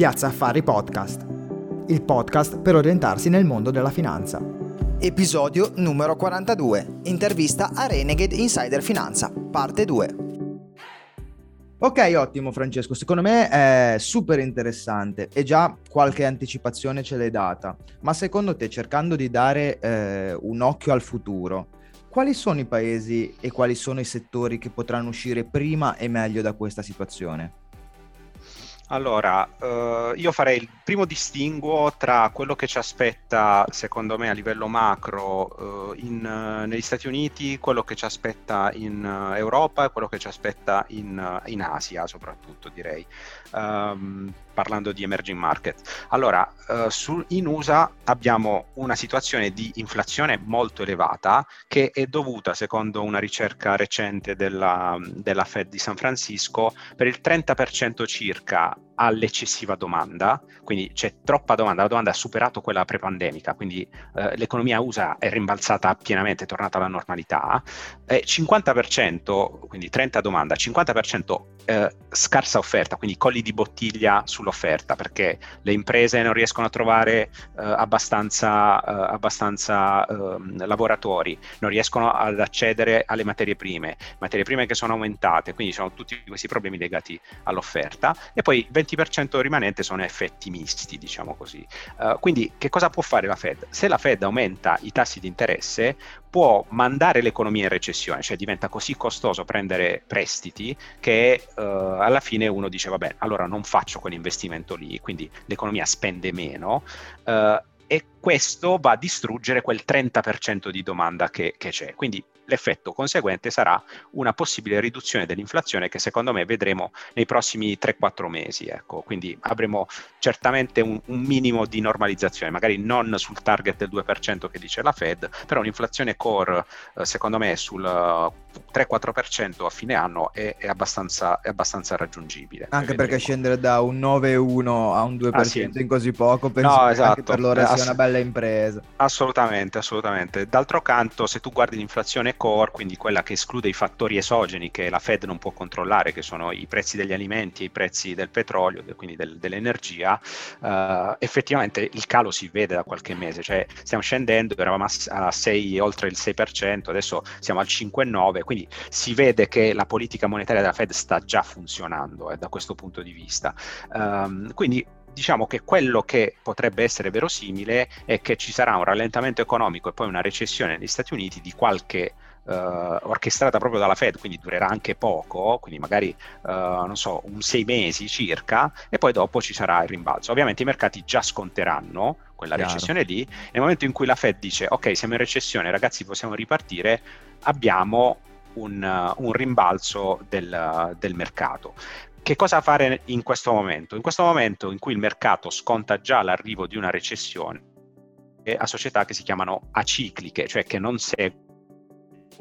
Piazza Affari Podcast, il podcast per orientarsi nel mondo della finanza. Episodio numero 42. Intervista a Renegade Insider Finanza, parte 2. Ok, ottimo Francesco, secondo me è super interessante e già qualche anticipazione ce l'hai data, ma secondo te cercando di dare eh, un occhio al futuro, quali sono i paesi e quali sono i settori che potranno uscire prima e meglio da questa situazione? Allora, eh, io farei il primo distinguo tra quello che ci aspetta, secondo me, a livello macro eh, in, uh, negli Stati Uniti, quello che ci aspetta in uh, Europa e quello che ci aspetta in, uh, in Asia, soprattutto, direi, um, parlando di emerging market. Allora, su, in USA abbiamo una situazione di inflazione molto elevata che è dovuta, secondo una ricerca recente della, della Fed di San Francisco, per il 30% circa all'eccessiva domanda, quindi c'è troppa domanda, la domanda ha superato quella pre-pandemica, quindi eh, l'economia USA è rimbalzata pienamente, è tornata alla normalità, eh, 50%, quindi 30 domanda, 50% eh, scarsa offerta, quindi colli di bottiglia sull'offerta, perché le imprese non riescono a trovare eh, abbastanza, eh, abbastanza ehm, lavoratori, non riescono ad accedere alle materie prime, materie prime che sono aumentate, quindi sono tutti questi problemi legati all'offerta, e poi 20 20% rimanente sono effetti misti, diciamo così. Uh, quindi che cosa può fare la Fed? Se la Fed aumenta i tassi di interesse, può mandare l'economia in recessione, cioè diventa così costoso prendere prestiti che uh, alla fine uno dice vabbè, allora non faccio quell'investimento lì, quindi l'economia spende meno. Uh, e questo va a distruggere quel 30% di domanda che, che c'è. Quindi l'effetto conseguente sarà una possibile riduzione dell'inflazione che secondo me vedremo nei prossimi 3-4 mesi. Ecco. Quindi avremo certamente un, un, minimo di normalizzazione, magari non sul target del 2% che dice la Fed, però un'inflazione core eh, secondo me sul 3-4% a fine anno è, è, abbastanza, è abbastanza, raggiungibile. Anche perché scendere da un 9,1 a un 2% ah, sì. in così poco, penso no, esatto. che per loro sia una bella impresa. Assolutamente, assolutamente. D'altro canto, se tu guardi l'inflazione core, quindi quella che esclude i fattori esogeni che la Fed non può controllare, che sono i prezzi degli alimenti e i prezzi del petrolio, quindi del, dell'energia, uh, effettivamente il calo si vede da qualche mese, cioè stiamo scendendo, eravamo a 6, oltre il 6%, adesso siamo al 5,9%, quindi si vede che la politica monetaria della Fed sta già funzionando eh, da questo punto di vista. Um, quindi diciamo che quello che potrebbe essere verosimile è che ci sarà un rallentamento economico e poi una recessione negli Stati Uniti di qualche uh, orchestrata proprio dalla Fed, quindi durerà anche poco, quindi magari uh, non so, un sei mesi circa, e poi dopo ci sarà il rimbalzo. Ovviamente i mercati già sconteranno quella Chiaro. recessione lì. Nel momento in cui la Fed dice ok, siamo in recessione, ragazzi, possiamo ripartire, abbiamo un, un rimbalzo del, del mercato che cosa fare in questo momento? In questo momento in cui il mercato sconta già l'arrivo di una recessione, a società che si chiamano acicliche, cioè che non seguono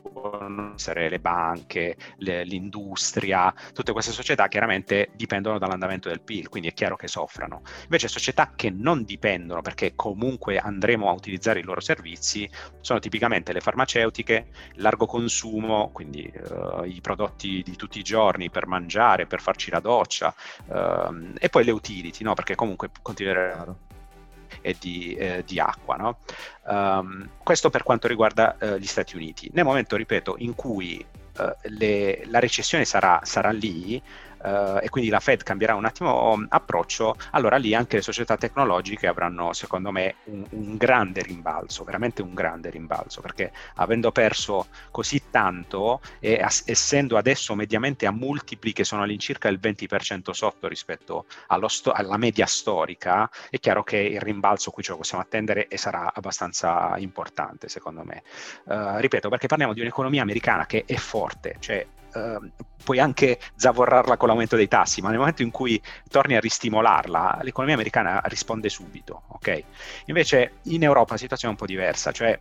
possono essere le banche, le, l'industria, tutte queste società chiaramente dipendono dall'andamento del PIL, quindi è chiaro che soffrano. Invece società che non dipendono perché comunque andremo a utilizzare i loro servizi sono tipicamente le farmaceutiche, largo consumo, quindi uh, i prodotti di tutti i giorni per mangiare, per farci la doccia uh, e poi le utility, no? perché comunque continueranno e di, eh, di acqua. No? Um, questo per quanto riguarda eh, gli Stati Uniti. Nel momento, ripeto, in cui eh, le, la recessione sarà, sarà lì, uh, e quindi la Fed cambierà un attimo um, approccio, allora lì anche le società tecnologiche avranno secondo me un, un, grande rimbalzo, veramente un grande rimbalzo, perché avendo perso così tanto e as- essendo adesso mediamente a multipli che sono all'incirca il 20% sotto rispetto sto- alla media storica, è chiaro che il rimbalzo qui ce lo possiamo attendere e sarà abbastanza importante secondo me. Uh, ripeto, perché parliamo di un'economia americana che è forte, cioè Uh, puoi anche zavorrarla con l'aumento dei tassi, ma nel momento in cui torni a ristimolarla, l'economia americana risponde subito, ok? Invece in Europa la situazione è un po' diversa, cioè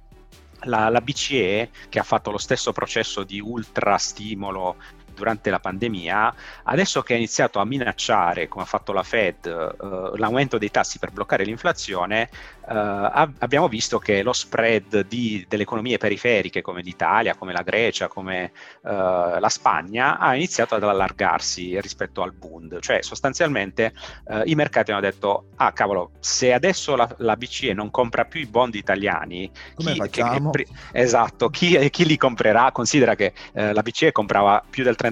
la, la BCE che ha fatto lo stesso processo di ultra stimolo durante la pandemia, adesso che ha iniziato a minacciare, come ha fatto la Fed, uh, l'aumento dei tassi per bloccare l'inflazione, uh, abbiamo visto che lo spread di, delle economie periferiche come l'Italia, come la Grecia, come uh, la Spagna ha iniziato ad allargarsi rispetto al Bund, cioè sostanzialmente i mercati hanno detto, ah cavolo, se adesso la, la BCE non compra più i bond italiani, come chi, facciamo? Che, esatto, chi, chi, li comprerà? Considera che la BCE comprava più del 30%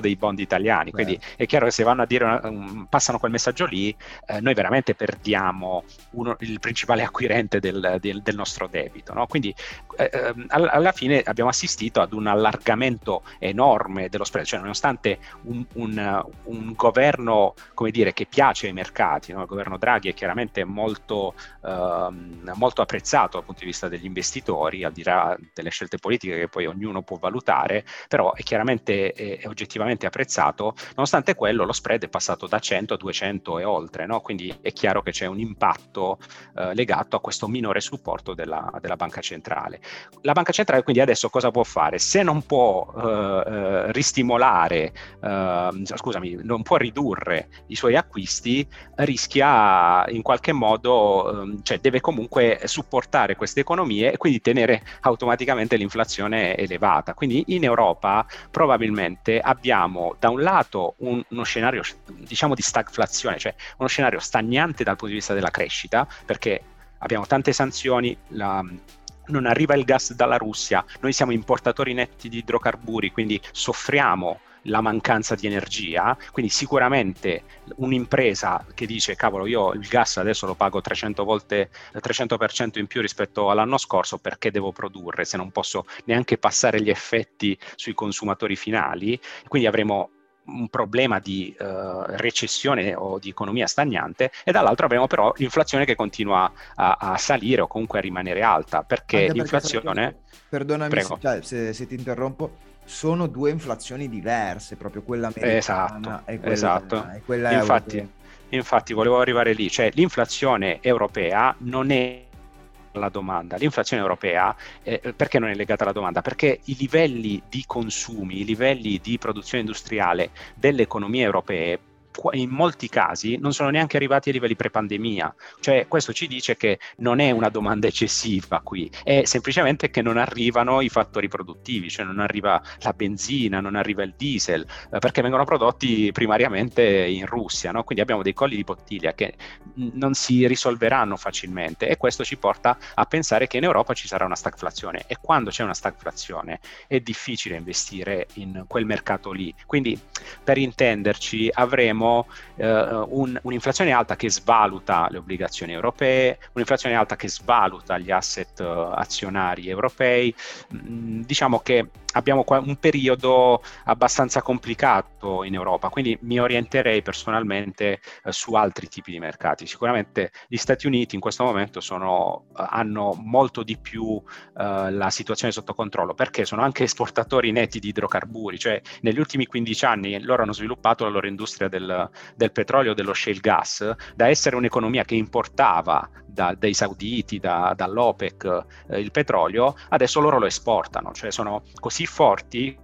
dei bond italiani, quindi Beh. è chiaro che se vanno a dire, um, passano quel messaggio lì, eh, noi veramente perdiamo uno, il principale acquirente del, del, del nostro debito. No? Quindi eh, ehm, alla fine abbiamo assistito ad un allargamento enorme dello spread, cioè nonostante un, un, un governo come dire, che piace ai mercati, no? il governo Draghi è chiaramente molto, eh, molto apprezzato dal punto di vista degli investitori, al di là delle scelte politiche che poi ognuno può valutare, però è chiaramente è oggettivamente apprezzato, nonostante quello lo spread è passato da 100 a 200 e oltre, no? quindi è chiaro che c'è un impatto eh, legato a questo minore supporto della, della, banca centrale. La banca centrale quindi adesso cosa può fare? Se non può eh, eh ristimolare, eh, scusami, non può ridurre i suoi acquisti, rischia in qualche modo, ehm, cioè deve comunque supportare queste economie e quindi tenere automaticamente l'inflazione elevata. Quindi in Europa probabilmente abbiamo da un lato un, uno scenario diciamo di stagflazione, cioè uno scenario stagnante dal punto di vista della crescita, perché abbiamo tante sanzioni, la, non arriva il gas dalla Russia, noi siamo importatori netti di idrocarburi, quindi soffriamo la mancanza di energia, quindi sicuramente un'impresa che dice cavolo io il gas adesso lo pago 300 volte 300% in più rispetto all'anno scorso perché devo produrre se non posso neanche passare gli effetti sui consumatori finali, quindi avremo un problema di uh, recessione o di economia stagnante e dall'altro abbiamo però l'inflazione che continua a, a salire o comunque a rimanere alta perché, perché l'inflazione... Perdonami se, se, se, ti interrompo, sono due inflazioni diverse, proprio quella americana esatto, e quella, esatto. E quella infatti, infatti volevo arrivare lì, cioè l'inflazione europea non è alla domanda. L'inflazione europea eh, perché non è legata alla domanda? Perché i livelli di consumi, i livelli di produzione industriale delle economie europee in molti casi non sono neanche arrivati ai livelli pre-pandemia. Cioè, questo ci dice che non è una domanda eccessiva qui, è semplicemente che non arrivano i fattori produttivi, cioè non arriva la benzina, non arriva il diesel, eh, perché vengono prodotti primariamente in Russia, no? Quindi abbiamo dei colli di bottiglia che non si risolveranno facilmente e questo ci porta a pensare che in Europa ci sarà una stagflazione e quando c'è una stagflazione è difficile investire in quel mercato lì. Quindi, per intenderci, avremo eh, un, un'inflazione alta che svaluta le obbligazioni europee, un'inflazione alta che svaluta gli asset uh, azionari europei. Mm, diciamo che abbiamo un periodo abbastanza complicato in Europa, quindi mi orienterei personalmente eh, su altri tipi di mercati. Sicuramente gli Stati Uniti in questo momento sono, eh, hanno molto di più eh, la situazione sotto controllo perché sono anche esportatori netti di idrocarburi, cioè negli ultimi 15 anni loro hanno sviluppato la loro industria del, del petrolio, dello shale gas, da essere un'economia che importava da, dai sauditi, da, dall'OPEC eh, il petrolio, adesso loro lo esportano, cioè sono così forti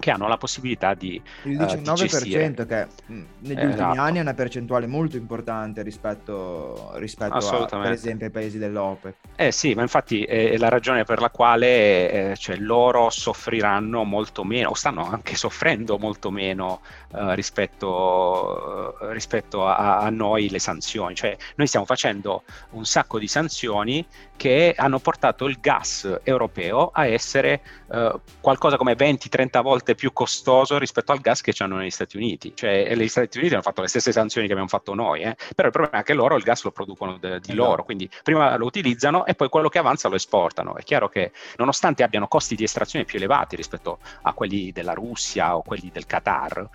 che hanno la possibilità di il 19% uh, che mh, negli esatto. ultimi anni è una percentuale molto importante rispetto, rispetto a per esempio ai paesi dell'OPEC. Eh sì, ma infatti è, la ragione per la quale eh, cioè, loro soffriranno molto meno o stanno anche soffrendo molto meno uh, rispetto, uh, rispetto a, a, noi le sanzioni, cioè noi stiamo facendo un sacco di sanzioni che hanno portato il gas europeo a essere uh, qualcosa come 20-30 volte più costoso rispetto al gas che hanno negli Stati Uniti. Cioè, gli Stati Uniti hanno fatto le stesse sanzioni che abbiamo fatto noi, eh? però il problema è che loro il gas lo producono de- di esatto. loro, quindi prima lo utilizzano e poi quello che avanza lo esportano. È chiaro che nonostante abbiano costi di estrazione più elevati rispetto a quelli della Russia o quelli del Qatar,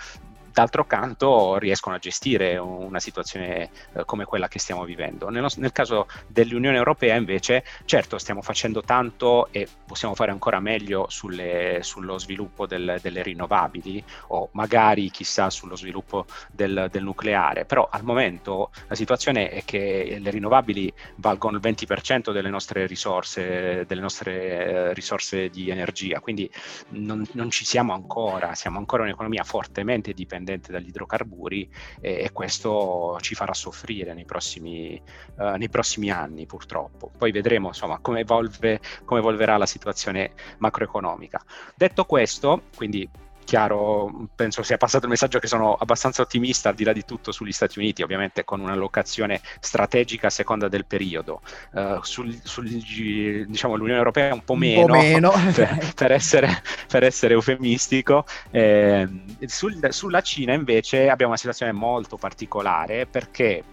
d'altro canto riescono a gestire una situazione eh, come quella che stiamo vivendo. Nel, nel, caso dell'Unione Europea invece, certo stiamo facendo tanto e possiamo fare ancora meglio sulle, sullo sviluppo del, delle rinnovabili o magari chissà sullo sviluppo del, del, nucleare, però al momento la situazione è che le rinnovabili valgono il 20% delle nostre risorse, delle nostre eh, risorse di energia, quindi non, non ci siamo ancora, siamo ancora un'economia fortemente dipendente dagli idrocarburi e, e questo ci farà soffrire nei prossimi, uh, nei prossimi, anni purtroppo. Poi vedremo insomma come, evolve, come evolverà la situazione macroeconomica. Detto questo, quindi chiaro, penso sia passato il messaggio che sono abbastanza ottimista al di là di tutto sugli Stati Uniti, ovviamente con un'allocazione strategica a seconda del periodo. Uh, sul, sul, diciamo, l'Unione Europea un po' meno, un po meno. per, per, essere, per, essere, eufemistico. Eh, sul, sulla Cina invece abbiamo una situazione molto particolare perché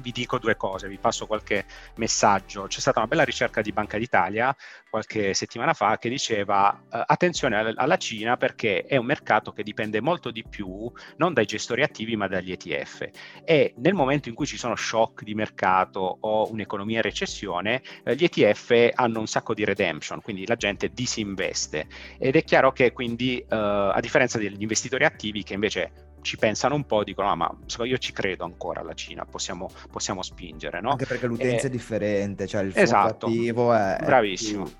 vi dico due cose, vi passo qualche messaggio. C'è stata una bella ricerca di Banca d'Italia qualche settimana fa che diceva uh, attenzione alla Cina perché è un mercato che dipende molto di più non dai gestori attivi ma dagli ETF e nel momento in cui ci sono shock di mercato o un'economia in recessione uh, gli ETF hanno un sacco di redemption, quindi la gente disinveste ed è chiaro che quindi uh, a differenza degli investitori attivi che invece ci pensano un po', dicono: ah, ma io ci credo ancora alla Cina, possiamo, possiamo spingere. No? Anche perché l'utenza e... è differente, cioè il esatto, attivo è. Bravissimo. Più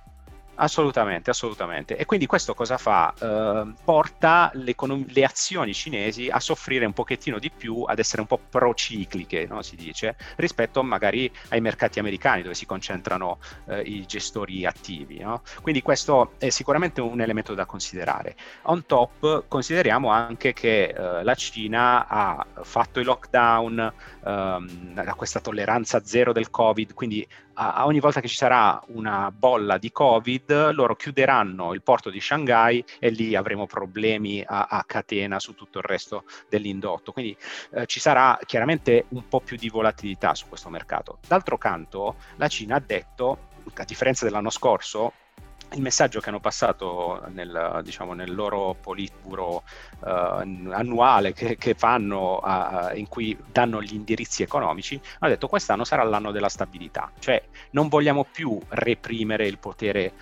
Assolutamente, assolutamente. E quindi questo cosa fa? Uh, porta le azioni cinesi a soffrire un pochettino di più, ad essere un po' procicliche, no? si dice, rispetto magari ai mercati americani dove si concentrano uh, i gestori attivi. No? Quindi questo è sicuramente un elemento da considerare. On top consideriamo anche che uh, la Cina ha fatto i lockdown, ha questa tolleranza zero del Covid, quindi a ogni volta che ci sarà una bolla di Covid, loro chiuderanno il porto di Shanghai e lì avremo problemi a, a catena su tutto il resto dell'indotto. Quindi eh, ci sarà chiaramente un po' più di volatilità su questo mercato. D'altro canto, la Cina ha detto, a differenza dell'anno scorso, il messaggio che hanno passato nel, diciamo, nel loro politburo uh, annuale che, che fanno uh, in cui danno gli indirizzi economici, hanno detto quest'anno sarà l'anno della stabilità, cioè non vogliamo più reprimere il potere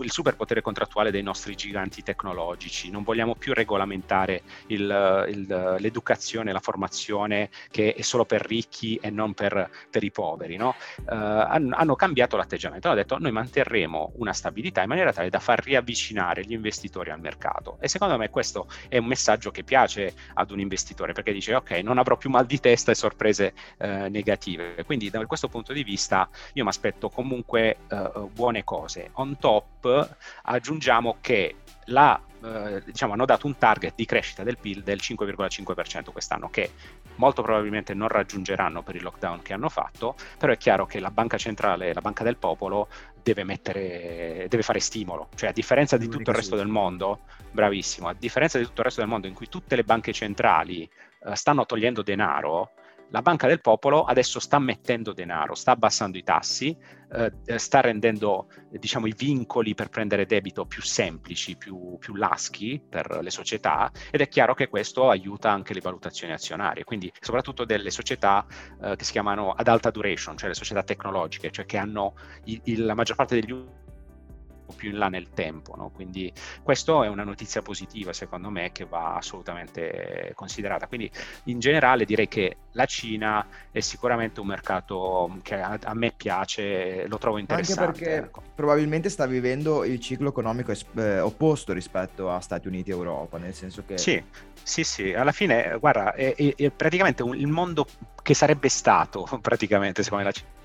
il superpotere contrattuale dei nostri giganti tecnologici, non vogliamo più regolamentare il, il, l'educazione, la formazione che è solo per ricchi e non per, per i poveri. No? Uh, hanno, cambiato l'atteggiamento, hanno detto noi manterremo una stabilità in maniera tale da far riavvicinare gli investitori al mercato e secondo me questo è un messaggio che piace ad un investitore perché dice ok non avrò più mal di testa e sorprese uh, negative, quindi da questo punto di vista io mi aspetto comunque uh, buone cose. On top top aggiungiamo che la, eh, diciamo, hanno dato un target di crescita del PIL del 5,5% quest'anno, che molto probabilmente non raggiungeranno per il lockdown che hanno fatto, però è chiaro che la banca centrale, la banca del popolo, deve, mettere, deve fare stimolo, cioè a differenza di tutto il resto del mondo, bravissimo, a differenza di tutto il resto del mondo in cui tutte le banche centrali eh, stanno togliendo denaro, la Banca del Popolo adesso sta mettendo denaro, sta abbassando i tassi, eh, eh, sta rendendo diciamo, i vincoli per prendere debito più semplici, più, più, laschi per le società ed è chiaro che questo aiuta anche le valutazioni azionarie, quindi soprattutto delle società eh, che si chiamano ad alta duration, cioè le società tecnologiche, cioè che hanno il, il, la maggior parte degli più in là nel tempo. No? Quindi questa è una notizia positiva secondo me che va assolutamente considerata. Quindi in generale direi che la Cina è sicuramente un mercato che a, a me piace, lo trovo interessante. Anche perché ecco. probabilmente sta vivendo il ciclo economico es- eh, opposto rispetto a Stati Uniti e Europa, nel senso che... Sì, sì, sì, alla fine guarda, è, è, è praticamente un, il mondo che sarebbe stato praticamente secondo me la Cina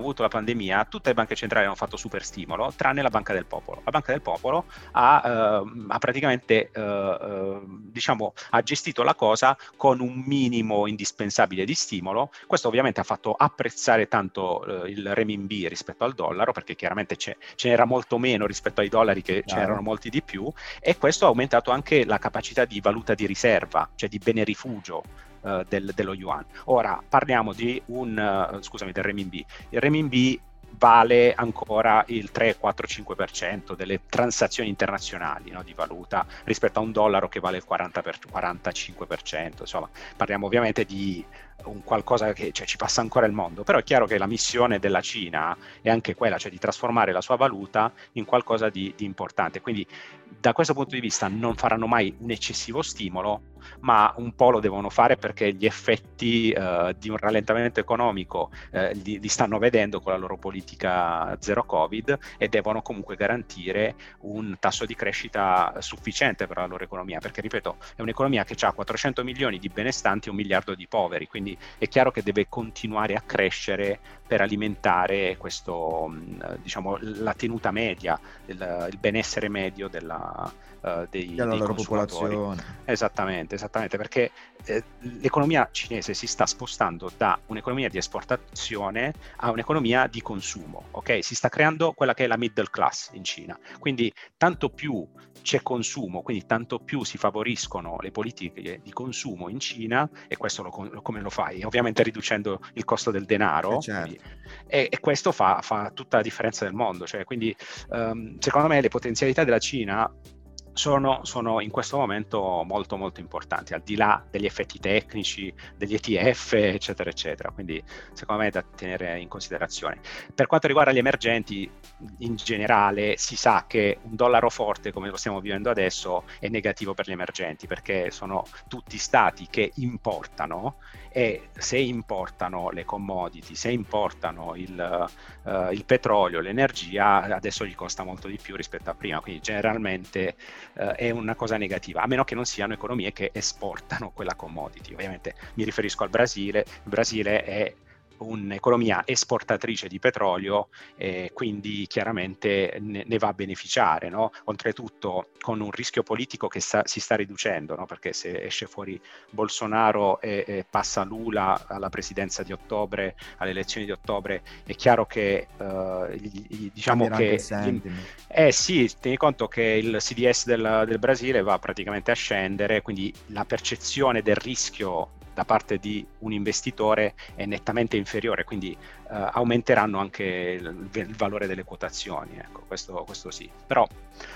avuto la pandemia, tutte le banche centrali hanno fatto super stimolo, tranne la Banca del Popolo. La Banca del Popolo ha, eh, ha praticamente eh, eh, diciamo, ha gestito la cosa con un minimo indispensabile di stimolo. Questo ovviamente ha fatto apprezzare tanto eh, il renminbi rispetto al dollaro, perché chiaramente ce n'era molto meno rispetto ai dollari che ce n'erano molti di più, e questo ha aumentato anche la capacità di valuta di riserva, cioè di bene rifugio uh, del, dello yuan. Ora parliamo di un, uh, scusami, del renminbi. Il renminbi vale ancora il 3, 4, 5% delle transazioni internazionali no, di valuta rispetto a un dollaro che vale il 40 per, 45%. Insomma, parliamo ovviamente di un qualcosa che cioè, ci passa ancora il mondo, però è chiaro che la missione della Cina è anche quella, cioè di trasformare la sua valuta in qualcosa di, di importante. Quindi da questo punto di vista non faranno mai un eccessivo stimolo, ma un po' lo devono fare perché gli effetti uh, di un rallentamento economico uh, li, li, stanno vedendo con la loro politica zero Covid e devono comunque garantire un tasso di crescita sufficiente per la loro economia, perché ripeto, è un'economia che ha 400 milioni di benestanti e un miliardo di poveri, quindi è chiaro che deve continuare a crescere per alimentare questo, diciamo, la tenuta media, il, il benessere medio della, uh, dei, della loro popolazione. Esattamente, esattamente, perché eh, l'economia cinese si sta spostando da un'economia di esportazione a un'economia di consumo, ok? Si sta creando quella che è la middle class in Cina, quindi tanto più c'è consumo, quindi tanto più si favoriscono le politiche di consumo in Cina, e questo lo, come lo fai? Ovviamente riducendo il costo del denaro, eh certo. E, e, questo fa, fa, tutta la differenza del mondo. Cioè, quindi, um, secondo me, le potenzialità della Cina sono, sono, in questo momento molto molto importanti, al di là degli effetti tecnici, degli ETF, eccetera, eccetera. Quindi secondo me è da tenere in considerazione. Per quanto riguarda gli emergenti, in generale si sa che un dollaro forte, come lo stiamo vivendo adesso, è negativo per gli emergenti, perché sono tutti stati che importano e se importano le commodity, se importano il, uh, il petrolio, l'energia, adesso gli costa molto di più rispetto a prima, quindi generalmente uh, è una cosa negativa, a meno che non siano economie che esportano quella commodity. Ovviamente mi riferisco al Brasile, il Brasile è un'economia esportatrice di petrolio e quindi chiaramente ne, ne va a beneficiare, no? oltretutto con un rischio politico che sta, si sta riducendo, no? perché se esce fuori Bolsonaro e, e, passa Lula alla presidenza di ottobre, alle elezioni di ottobre, è chiaro che uh, gli, diciamo che... Gli, eh sì, tieni conto che il CDS del, del Brasile va praticamente a scendere, quindi la percezione del rischio da parte di un investitore è nettamente inferiore, quindi uh, aumenteranno anche il, il, valore delle quotazioni. Ecco, questo, questo, sì. Però,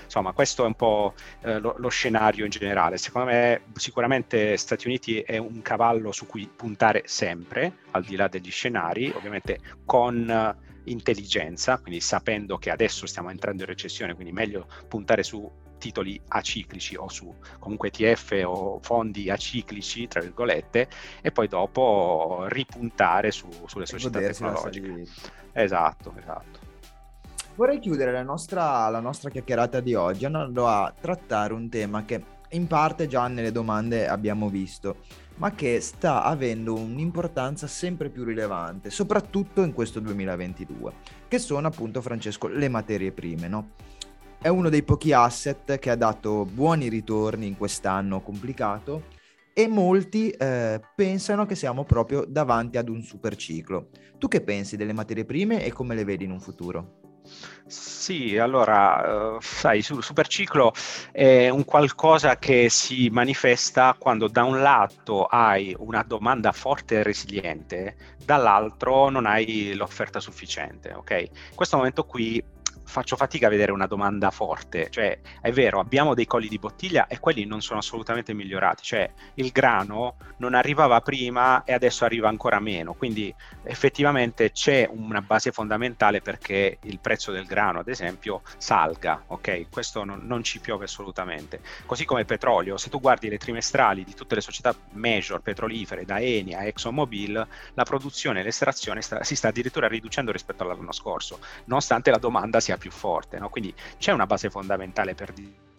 insomma, questo è un po' uh, lo, lo, scenario in generale. Secondo me, sicuramente Stati Uniti è un cavallo su cui puntare sempre, al di là degli scenari, ovviamente con... Intelligenza, quindi sapendo che adesso stiamo entrando in recessione, quindi meglio puntare su titoli aciclici o su comunque ETF o fondi aciclici, tra virgolette, e poi dopo ripuntare su, sulle società tecnologiche. Esatto, esatto. Vorrei chiudere la nostra, la nostra chiacchierata di oggi andando a trattare un tema che in parte già nelle domande abbiamo visto, ma che sta avendo un'importanza sempre più rilevante, soprattutto in questo 2022, che sono appunto, Francesco, le materie prime, no? È uno dei pochi asset che ha dato buoni ritorni in quest'anno complicato e molti eh, pensano che siamo proprio davanti ad un super ciclo. Tu che pensi delle materie prime e come le vedi in un futuro? Sì, allora, uh, sai, il superciclo è un qualcosa che si manifesta quando da un lato hai una domanda forte e resiliente, dall'altro non hai l'offerta sufficiente, ok? In questo momento qui faccio fatica a vedere una domanda forte, cioè è vero, abbiamo dei colli di bottiglia e quelli non sono assolutamente migliorati, cioè il grano non arrivava prima e adesso arriva ancora meno, quindi effettivamente c'è una base fondamentale perché il prezzo del grano, ad esempio, salga, ok? Questo non, non ci piove assolutamente. Così come il petrolio, se tu guardi le trimestrali di tutte le società major petrolifere, da Eni a ExxonMobil, la produzione e l'estrazione sta, si sta addirittura riducendo rispetto all'anno scorso, nonostante la domanda sia più forte, no? quindi c'è una base fondamentale per dire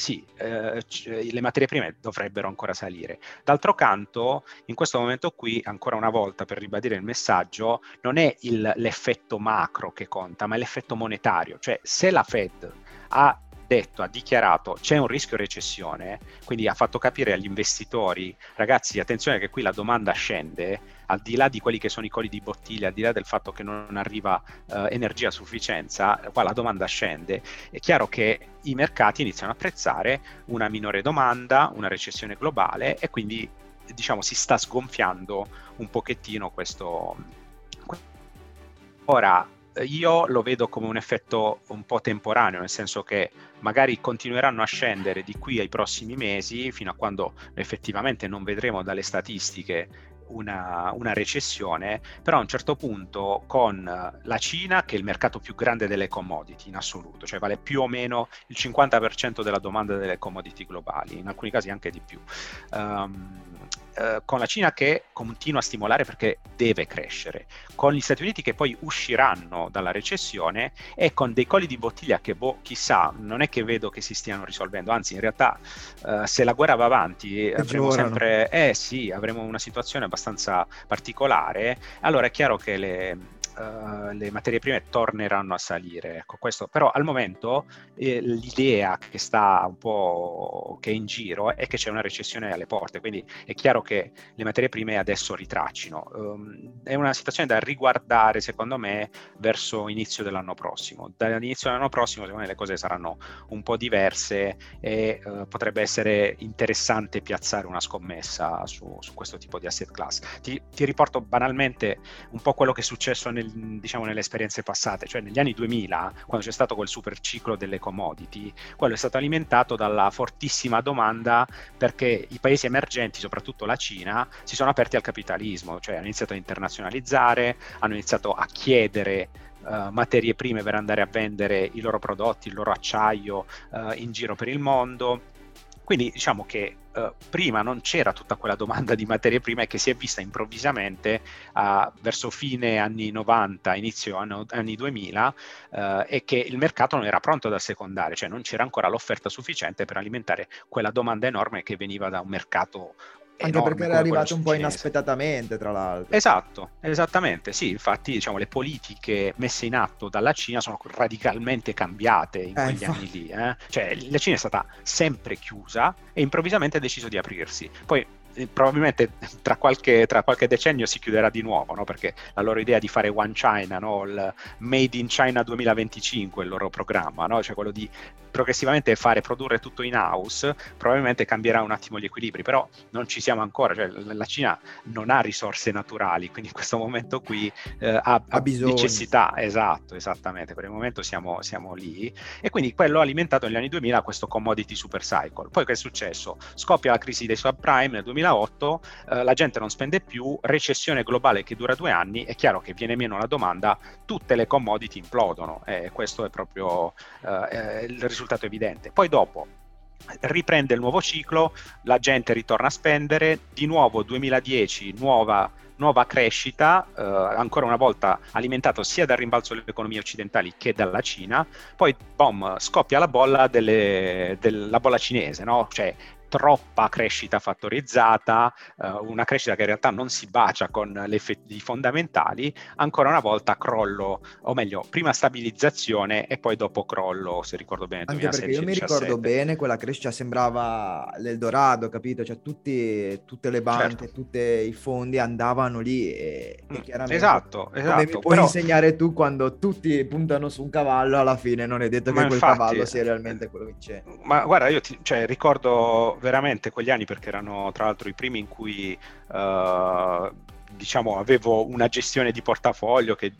sì, eh, le materie prime dovrebbero ancora salire. D'altro canto, in questo momento qui, ancora una volta per ribadire il messaggio, non è il, l'effetto macro che conta, ma l'effetto monetario. Cioè, se la Fed ha detto, ha dichiarato c'è un rischio recessione, quindi ha fatto capire agli investitori, ragazzi, attenzione che qui la domanda scende, al di là di quelli che sono i colli di bottiglia, al di là del fatto che non arriva eh, energia a sufficienza, qua la domanda scende, è chiaro che i mercati iniziano a apprezzare una minore domanda, una recessione globale e quindi diciamo si sta sgonfiando un pochettino questo. Ora, io lo vedo come un effetto un po' temporaneo, nel senso che magari continueranno a scendere di qui ai prossimi mesi, fino a quando effettivamente non vedremo dalle statistiche una, una, recessione, però a un certo punto con la Cina, che è il mercato più grande delle commodity in assoluto, cioè vale più o meno il 50% della domanda delle commodity globali, in alcuni casi anche di più. Um, eh, con la Cina che continua a stimolare perché deve crescere, con gli Stati Uniti che poi usciranno dalla recessione e con dei colli di bottiglia che, boh, chissà, non è che vedo che si stiano risolvendo, anzi in realtà uh, se la guerra va avanti avremo sempre, eh sì, avremo una situazione abbastanza particolare, allora è chiaro che le uh, le materie prime torneranno a salire. Ecco, questo, però al momento eh, l'idea che sta un po' che è in giro è che c'è una recessione alle porte, quindi è chiaro che le materie prime adesso ritraccino. Um, è una situazione da riguardare, secondo me, verso inizio dell'anno prossimo. Dall'inizio dell'anno prossimo, secondo me, le cose saranno un po' diverse e uh, potrebbe essere interessante piazzare una scommessa su, su questo tipo di asset class. Ti, ti riporto banalmente un po' quello che è successo nel diciamo, nelle esperienze passate, cioè negli anni 2000, quando c'è stato quel super ciclo delle commodity, quello è stato alimentato dalla fortissima domanda perché i paesi emergenti, soprattutto la Cina, si sono aperti al capitalismo, cioè hanno iniziato a internazionalizzare, hanno iniziato a chiedere Uh, materie prime per andare a vendere i loro prodotti, il loro acciaio uh, in giro per il mondo quindi diciamo che uh, prima non c'era tutta quella domanda di materie prime che si è vista improvvisamente uh, verso fine anni 90, inizio anno, anni 2000 uh, eh, e che il mercato non era pronto ad assecondare, cioè non c'era ancora l'offerta sufficiente per alimentare quella domanda enorme che veniva da un mercato anche perché era arrivato un po' inaspettatamente, tra l'altro. Esatto, esattamente, sì, infatti diciamo, le politiche messe in atto dalla Cina sono radicalmente cambiate in eh, quegli infatti. anni lì. Eh? Cioè la Cina è stata sempre chiusa e improvvisamente ha deciso di aprirsi. Poi eh, probabilmente tra qualche, tra qualche, decennio si chiuderà di nuovo, no? perché la loro idea di fare One China, no? il Made in China 2025, il loro programma, no? cioè quello di progressivamente fare produrre tutto in house, probabilmente cambierà un attimo gli equilibri, però non ci siamo ancora, cioè la Cina non ha risorse naturali, quindi in questo momento qui eh, ha, ha necessità, esatto, esattamente, per il momento siamo, siamo lì e quindi quello ha alimentato negli anni 2000 questo commodity super cycle. Poi che è successo? Scoppia la crisi dei subprime nel 2000 2008 eh, la gente non spende più, recessione globale che dura due anni, è chiaro che viene meno la domanda, tutte le commodity implodono e questo è proprio eh, il risultato evidente. Poi dopo riprende il nuovo ciclo, la gente ritorna a spendere, di nuovo 2010 nuova nuova crescita, eh, ancora una volta alimentato sia dal rimbalzo delle economie occidentali che dalla Cina, poi boom, scoppia la bolla, delle, della bolla cinese, no? cioè troppa crescita fattorizzata, eh, una crescita che in realtà non si bacia con le effetti fondamentali, ancora una volta crollo, o meglio, prima stabilizzazione e poi dopo crollo, se ricordo bene. Anche 2016, perché io mi ricordo bene, quella crescita sembrava l'Eldorado, capito? Cioè tutti, tutte le banche, certo. tutti i fondi andavano lì e, e mm, chiaramente... Esatto, esatto. Come mi puoi però... insegnare tu quando tutti puntano su un cavallo, alla fine non è detto che ma quel infatti, cavallo sia realmente quello che c'è. Ma guarda, io ti, cioè, ricordo veramente quegli anni perché erano tra l'altro i primi in cui uh, diciamo, avevo una gestione di portafoglio che,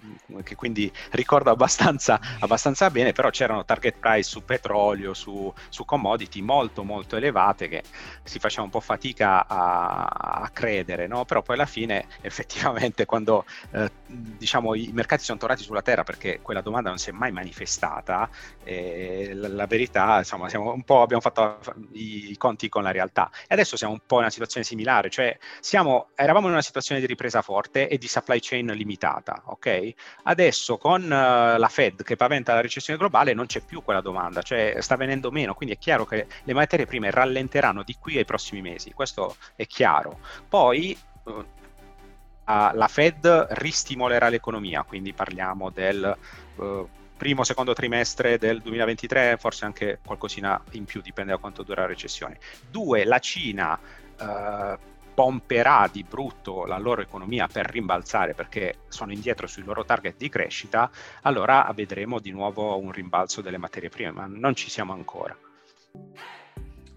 che quindi ricordo abbastanza, abbastanza, bene, però c'erano target price su petrolio, su, su, commodity molto molto elevate che si faceva un po' fatica a, a credere, no? però poi alla fine effettivamente quando eh, diciamo, i mercati sono tornati sulla terra perché quella domanda non si è mai manifestata, eh, la, la, verità insomma un abbiamo fatto i, i conti con la realtà e adesso siamo un po' in una situazione similare, cioè siamo, eravamo in una situazione di ripresa presa forte e di supply chain limitata. Ok? Adesso con uh, la Fed che paventa la recessione globale non c'è più quella domanda, cioè sta venendo meno, quindi è chiaro che le materie prime rallenteranno di qui ai prossimi mesi, questo è chiaro. Poi uh, la Fed ristimolerà l'economia, quindi parliamo del uh, primo, secondo trimestre del 2023, forse anche qualcosina in più, dipende da quanto dura la recessione. Due, la Cina pomperà di brutto la loro economia per rimbalzare perché sono indietro sui loro target di crescita, allora vedremo di nuovo un rimbalzo delle materie prime, ma non ci siamo ancora.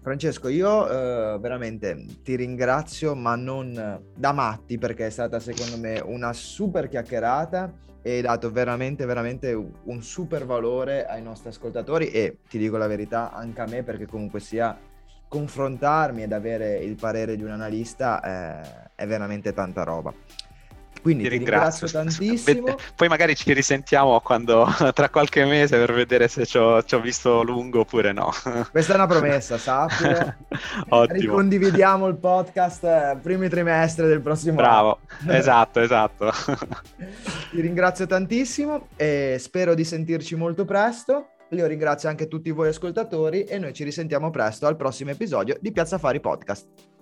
Francesco, io eh, veramente ti ringrazio, ma non da matti, perché è stata secondo me una super chiacchierata e hai dato veramente, veramente un super valore ai nostri ascoltatori e ti dico la verità anche a me, perché comunque sia confrontarmi ed avere il parere di un analista eh, è veramente tanta roba. Quindi ti, ti ringrazio, ringrazio tantissimo. Poi magari ci risentiamo quando, tra qualche mese per vedere se ci ho, visto lungo oppure no. Questa è una promessa, sappilo. Ottimo. Ricondividiamo il podcast eh, primi trimestre del prossimo Bravo, anno. esatto, esatto. Ti ringrazio tantissimo e spero di sentirci molto presto. Io ringrazio anche tutti voi ascoltatori e noi ci risentiamo presto al prossimo episodio di Piazza Fari Podcast.